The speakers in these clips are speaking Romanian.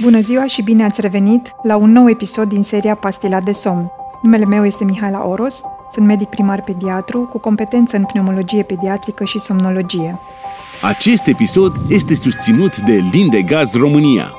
Bună ziua și bine ați revenit la un nou episod din seria Pastila de somn. Numele meu este Mihaela Oros, sunt medic primar pediatru cu competență în pneumologie pediatrică și somnologie. Acest episod este susținut de Lindegaz România.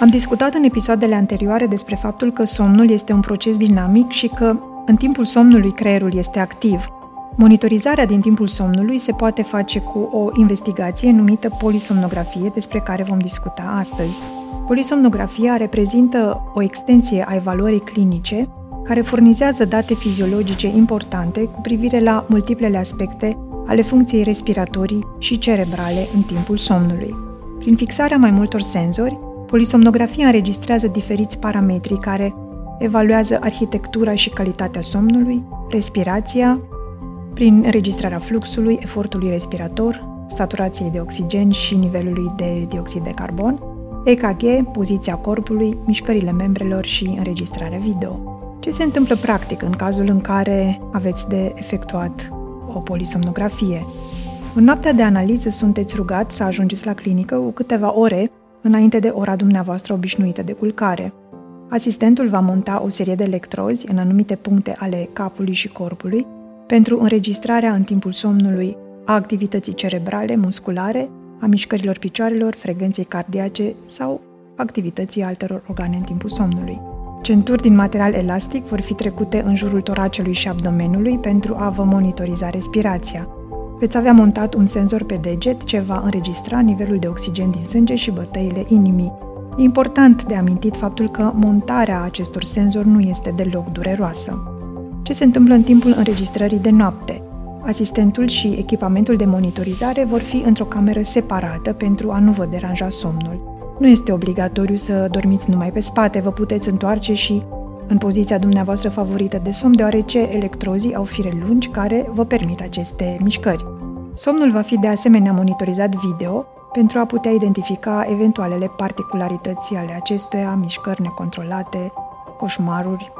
Am discutat în episoadele anterioare despre faptul că somnul este un proces dinamic și că în timpul somnului creierul este activ. Monitorizarea din timpul somnului se poate face cu o investigație numită polisomnografie, despre care vom discuta astăzi. Polisomnografia reprezintă o extensie a evaluării clinice care furnizează date fiziologice importante cu privire la multiplele aspecte ale funcției respiratorii și cerebrale în timpul somnului. Prin fixarea mai multor senzori, polisomnografia înregistrează diferiți parametri care evaluează arhitectura și calitatea somnului, respirația, prin înregistrarea fluxului, efortului respirator, saturației de oxigen și nivelului de dioxid de carbon, EKG, poziția corpului, mișcările membrelor și înregistrarea video. Ce se întâmplă practic în cazul în care aveți de efectuat o polisomnografie? În noaptea de analiză sunteți rugat să ajungeți la clinică cu câteva ore înainte de ora dumneavoastră obișnuită de culcare. Asistentul va monta o serie de electrozi în anumite puncte ale capului și corpului pentru înregistrarea în timpul somnului a activității cerebrale, musculare, a mișcărilor picioarelor, frecvenței cardiace sau activității altor organe în timpul somnului. Centuri din material elastic vor fi trecute în jurul toracelui și abdomenului pentru a vă monitoriza respirația. Veți avea montat un senzor pe deget ce va înregistra nivelul de oxigen din sânge și bătăile inimii. E important de amintit faptul că montarea acestor senzori nu este deloc dureroasă. Ce se întâmplă în timpul înregistrării de noapte? Asistentul și echipamentul de monitorizare vor fi într-o cameră separată pentru a nu vă deranja somnul. Nu este obligatoriu să dormiți numai pe spate, vă puteți întoarce și în poziția dumneavoastră favorită de somn, deoarece electrozii au fire lungi care vă permit aceste mișcări. Somnul va fi de asemenea monitorizat video pentru a putea identifica eventualele particularități ale acestuia, mișcări necontrolate, coșmaruri,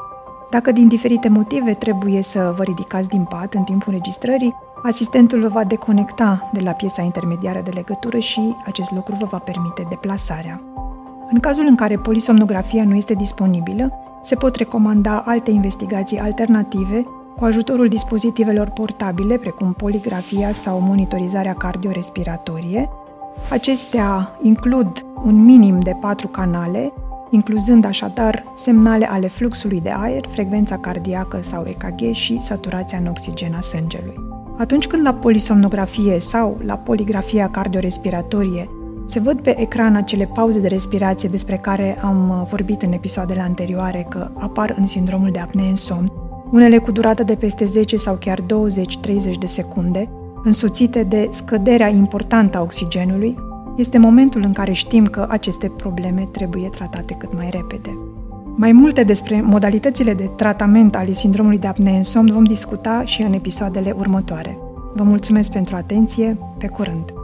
dacă din diferite motive trebuie să vă ridicați din pat în timpul înregistrării, asistentul vă va deconecta de la piesa intermediară de legătură și acest lucru vă va permite deplasarea. În cazul în care polisomnografia nu este disponibilă, se pot recomanda alte investigații alternative cu ajutorul dispozitivelor portabile, precum poligrafia sau monitorizarea cardiorespiratorie. Acestea includ un minim de patru canale incluzând așadar semnale ale fluxului de aer, frecvența cardiacă sau EKG și saturația în oxigen a sângelui. Atunci când la polisomnografie sau la poligrafia cardiorespiratorie se văd pe ecran acele pauze de respirație despre care am vorbit în episoadele anterioare că apar în sindromul de apnee în somn, unele cu durată de peste 10 sau chiar 20-30 de secunde, însoțite de scăderea importantă a oxigenului, este momentul în care știm că aceste probleme trebuie tratate cât mai repede. Mai multe despre modalitățile de tratament ale sindromului de apnee în somn vom discuta și în episoadele următoare. Vă mulțumesc pentru atenție, pe curând!